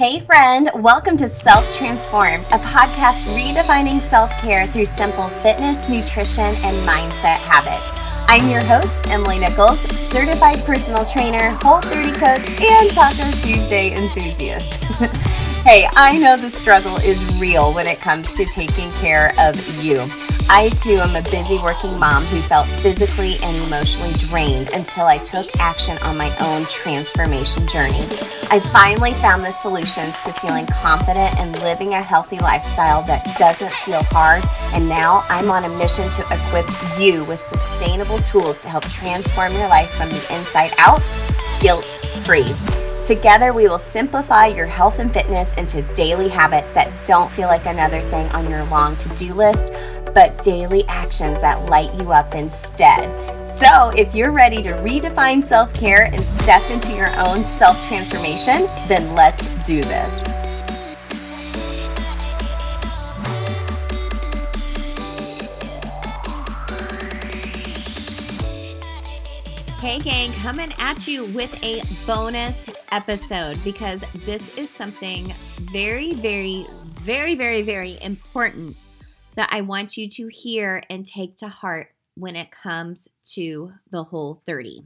Hey, friend, welcome to Self Transformed, a podcast redefining self care through simple fitness, nutrition, and mindset habits. I'm your host, Emily Nichols, certified personal trainer, Whole 30 coach, and Taco Tuesday enthusiast. hey, I know the struggle is real when it comes to taking care of you. I too am a busy working mom who felt physically and emotionally drained until I took action on my own transformation journey. I finally found the solutions to feeling confident and living a healthy lifestyle that doesn't feel hard, and now I'm on a mission to equip you with sustainable tools to help transform your life from the inside out, guilt free. Together, we will simplify your health and fitness into daily habits that don't feel like another thing on your long to do list but daily actions that light you up instead. So, if you're ready to redefine self care and step into your own self transformation, then let's do this. Hey, gang, coming at you with a bonus episode because this is something very, very, very, very, very important that I want you to hear and take to heart when it comes to the whole 30.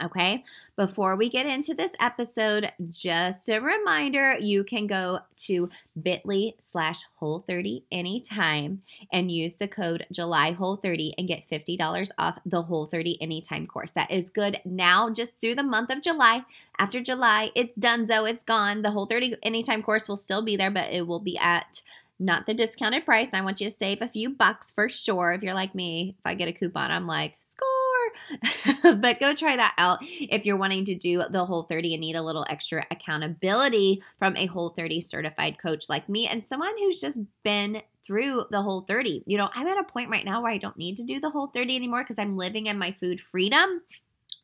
Okay, before we get into this episode, just a reminder you can go to bit.ly slash whole 30 anytime and use the code July whole 30 and get $50 off the whole 30 anytime course. That is good now, just through the month of July. After July, it's done, so it's gone. The whole 30 anytime course will still be there, but it will be at not the discounted price. I want you to save a few bucks for sure. If you're like me, if I get a coupon, I'm like, score. but go try that out if you're wanting to do the whole 30 and need a little extra accountability from a whole 30 certified coach like me and someone who's just been through the whole 30. You know, I'm at a point right now where I don't need to do the whole 30 anymore because I'm living in my food freedom.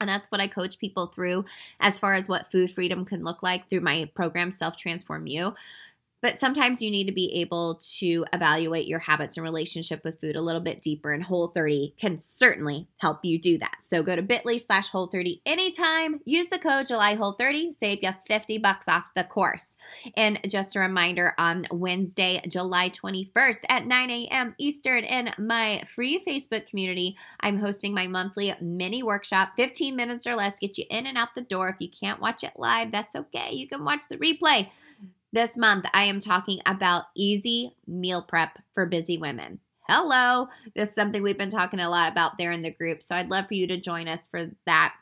And that's what I coach people through as far as what food freedom can look like through my program, Self Transform You. But sometimes you need to be able to evaluate your habits and relationship with food a little bit deeper, and Whole 30 can certainly help you do that. So go to bit.ly slash Whole 30 anytime. Use the code July Whole 30, save you 50 bucks off the course. And just a reminder on Wednesday, July 21st at 9 a.m. Eastern in my free Facebook community, I'm hosting my monthly mini workshop, 15 minutes or less, get you in and out the door. If you can't watch it live, that's okay. You can watch the replay. This month, I am talking about easy meal prep for busy women. Hello. This is something we've been talking a lot about there in the group. So I'd love for you to join us for that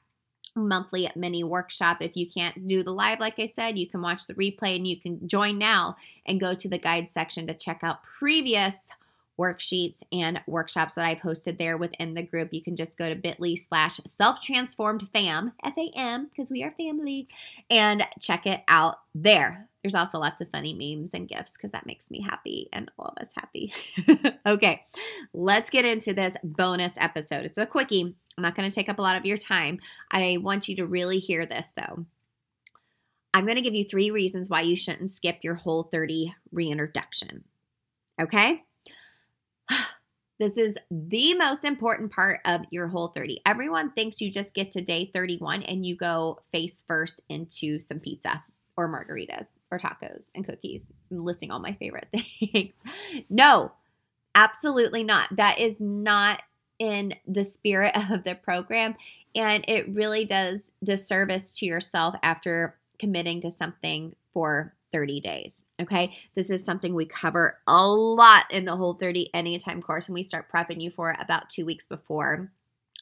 monthly mini workshop. If you can't do the live, like I said, you can watch the replay and you can join now and go to the guide section to check out previous worksheets and workshops that I've posted there within the group. You can just go to bit.ly slash self-transformed fam, F-A-M, because we are family, and check it out there. There's also lots of funny memes and gifts because that makes me happy and all of us happy. okay, let's get into this bonus episode. It's a quickie. I'm not going to take up a lot of your time. I want you to really hear this though. I'm going to give you three reasons why you shouldn't skip your whole 30 reintroduction. Okay? This is the most important part of your whole 30. Everyone thinks you just get to day 31 and you go face first into some pizza or margaritas or tacos and cookies. I'm listing all my favorite things. no, absolutely not. That is not in the spirit of the program. And it really does disservice to yourself after committing to something for 30 days. Okay. This is something we cover a lot in the whole 30 anytime course, and we start prepping you for about two weeks before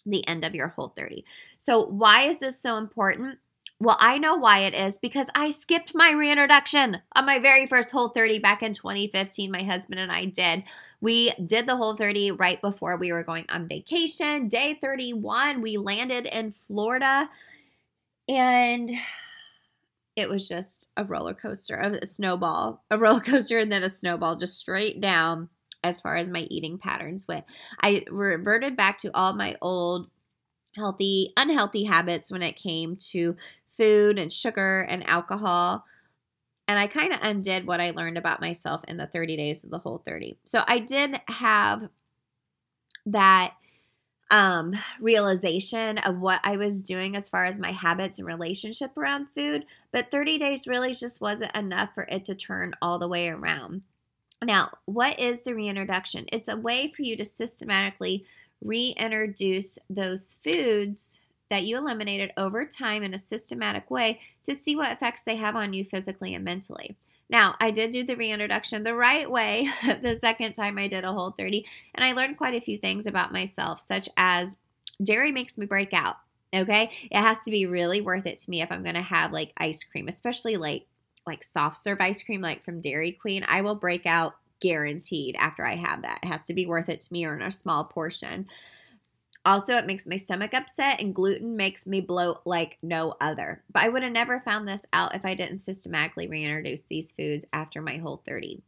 the end of your whole 30. So, why is this so important? Well, I know why it is because I skipped my reintroduction on my very first Whole 30 back in 2015. My husband and I did. We did the Whole 30 right before we were going on vacation. Day 31, we landed in Florida and it was just a roller coaster, a snowball, a roller coaster, and then a snowball just straight down as far as my eating patterns went. I reverted back to all my old healthy, unhealthy habits when it came to food and sugar and alcohol. And I kind of undid what I learned about myself in the 30 days of the whole 30. So I did have that um, realization of what I was doing as far as my habits and relationship around food. But 30 days really just wasn't enough for it to turn all the way around. Now, what is the reintroduction? It's a way for you to systematically reintroduce those foods that you eliminated over time in a systematic way to see what effects they have on you physically and mentally. Now, I did do the reintroduction the right way the second time I did a whole 30, and I learned quite a few things about myself, such as dairy makes me break out. Okay, it has to be really worth it to me if I'm gonna have like ice cream, especially like like soft serve ice cream, like from Dairy Queen. I will break out guaranteed after I have that. It has to be worth it to me or in a small portion. Also, it makes my stomach upset, and gluten makes me bloat like no other. But I would have never found this out if I didn't systematically reintroduce these foods after my whole 30.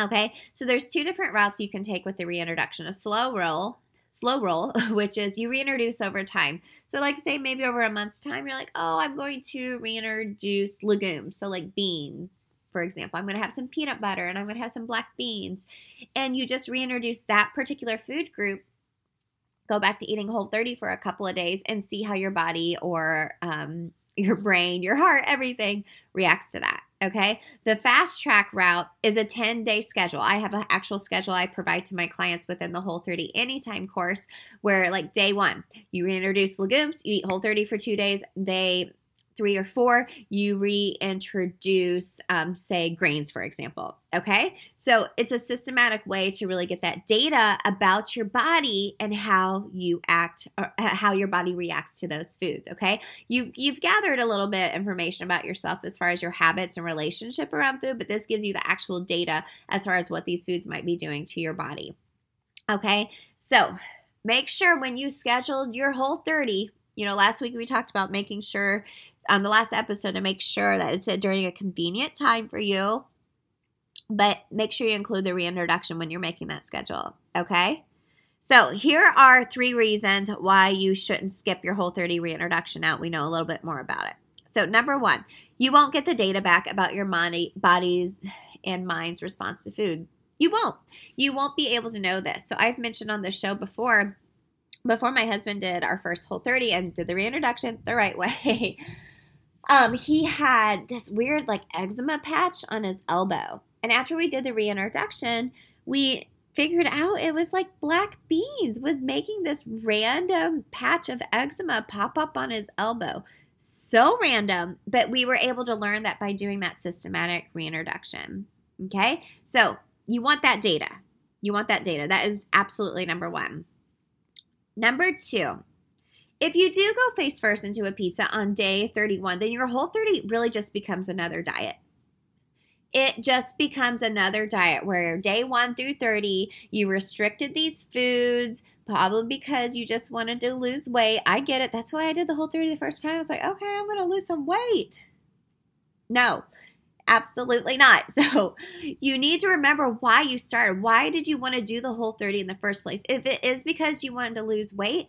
Okay, so there's two different routes you can take with the reintroduction a slow roll. Slow roll, which is you reintroduce over time. So, like, say maybe over a month's time, you're like, oh, I'm going to reintroduce legumes. So, like beans, for example. I'm going to have some peanut butter and I'm going to have some black beans. And you just reintroduce that particular food group go back to eating whole 30 for a couple of days and see how your body or um, your brain, your heart, everything reacts to that. Okay. The fast track route is a 10 day schedule. I have an actual schedule I provide to my clients within the Whole 30 Anytime course where, like, day one, you reintroduce legumes, you eat Whole 30 for two days. Day three or four, you reintroduce, um, say, grains, for example. Okay. So it's a systematic way to really get that data about your body and how you act, or uh, how your body reacts to those foods. Okay. You, you've gathered a little bit information about yourself as far as your habits and relationship around food, but this gives you the actual data as far as what these foods might be doing to your body. Okay. So make sure when you scheduled your whole 30, you know, last week we talked about making sure on the last episode to make sure that it's during a convenient time for you. But make sure you include the reintroduction when you're making that schedule. Okay. So here are three reasons why you shouldn't skip your whole 30 reintroduction out. We know a little bit more about it. So, number one, you won't get the data back about your body, body's and mind's response to food. You won't. You won't be able to know this. So, I've mentioned on the show before, before my husband did our first whole 30 and did the reintroduction the right way. Um, he had this weird like eczema patch on his elbow. And after we did the reintroduction, we figured out it was like black beans was making this random patch of eczema pop up on his elbow. So random, but we were able to learn that by doing that systematic reintroduction. Okay, so you want that data. You want that data. That is absolutely number one. Number two, if you do go face first into a pizza on day 31, then your whole 30 really just becomes another diet. It just becomes another diet where day one through 30, you restricted these foods, probably because you just wanted to lose weight. I get it. That's why I did the whole 30 the first time. I was like, okay, I'm going to lose some weight. No, absolutely not. So you need to remember why you started. Why did you want to do the whole 30 in the first place? If it is because you wanted to lose weight,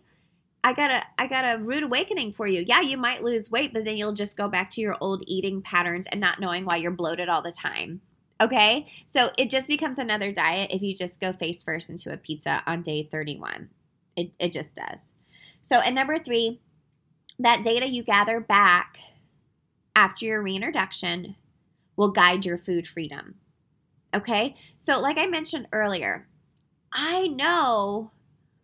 I got a I got a rude awakening for you. Yeah, you might lose weight, but then you'll just go back to your old eating patterns and not knowing why you're bloated all the time. Okay? So it just becomes another diet if you just go face first into a pizza on day 31. It it just does. So and number 3, that data you gather back after your reintroduction will guide your food freedom. Okay? So like I mentioned earlier, I know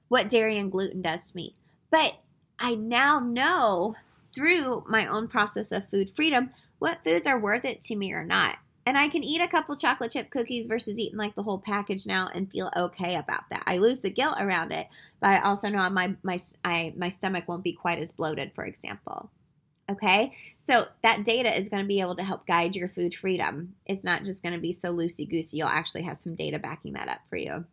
what dairy and gluten does to me. But I now know through my own process of food freedom what foods are worth it to me or not. And I can eat a couple chocolate chip cookies versus eating like the whole package now and feel okay about that. I lose the guilt around it, but I also know my my I, my stomach won't be quite as bloated, for example. Okay, so that data is going to be able to help guide your food freedom. It's not just going to be so loosey goosey. You'll actually have some data backing that up for you.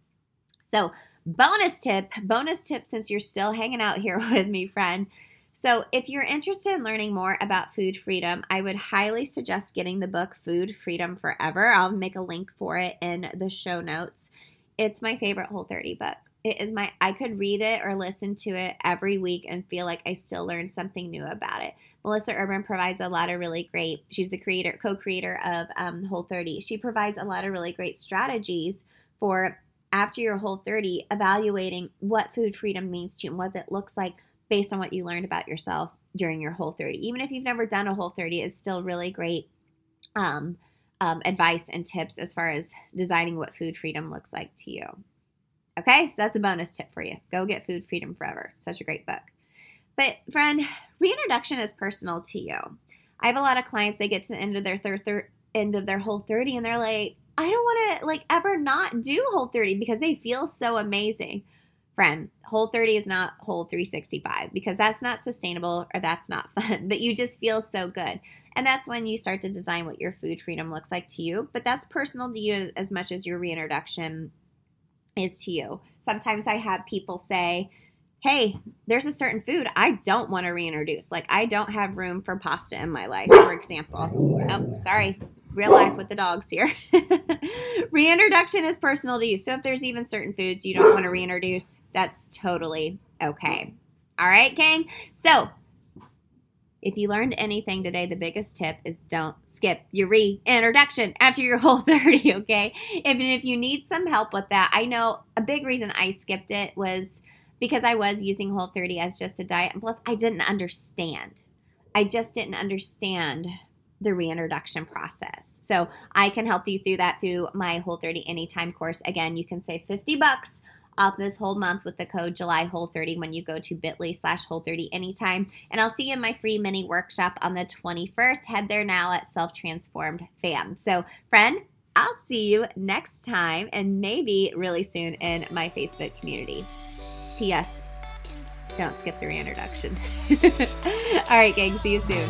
So Bonus tip, bonus tip since you're still hanging out here with me, friend. So, if you're interested in learning more about food freedom, I would highly suggest getting the book Food Freedom Forever. I'll make a link for it in the show notes. It's my favorite Whole 30 book. It is my I could read it or listen to it every week and feel like I still learned something new about it. Melissa Urban provides a lot of really great. She's the creator, co-creator of um, Whole 30. She provides a lot of really great strategies for after your whole 30 evaluating what food freedom means to you and what it looks like based on what you learned about yourself during your whole 30 even if you've never done a whole 30 it's still really great um, um, advice and tips as far as designing what food freedom looks like to you. Okay? So that's a bonus tip for you. Go get food freedom forever. Such a great book. But friend reintroduction is personal to you. I have a lot of clients they get to the end of their third, third end of their whole 30 and they're like I don't want to like ever not do Whole 30 because they feel so amazing. Friend, Whole 30 is not Whole 365 because that's not sustainable or that's not fun, but you just feel so good. And that's when you start to design what your food freedom looks like to you. But that's personal to you as much as your reintroduction is to you. Sometimes I have people say, hey, there's a certain food I don't want to reintroduce. Like, I don't have room for pasta in my life, for example. Oh, sorry real life with the dogs here. reintroduction is personal to you. So if there's even certain foods you don't want to reintroduce, that's totally okay. All right, gang? So if you learned anything today, the biggest tip is don't skip your reintroduction after your whole 30, okay? Even if you need some help with that, I know a big reason I skipped it was because I was using Whole 30 as just a diet, and plus I didn't understand. I just didn't understand the reintroduction process. So I can help you through that through my Whole 30 Anytime course. Again, you can save 50 bucks off this whole month with the code July Whole 30 when you go to bit.ly slash Whole 30 Anytime. And I'll see you in my free mini workshop on the 21st. Head there now at Self Transformed Fam. So, friend, I'll see you next time and maybe really soon in my Facebook community. P.S. Don't skip the reintroduction. All right, gang, see you soon.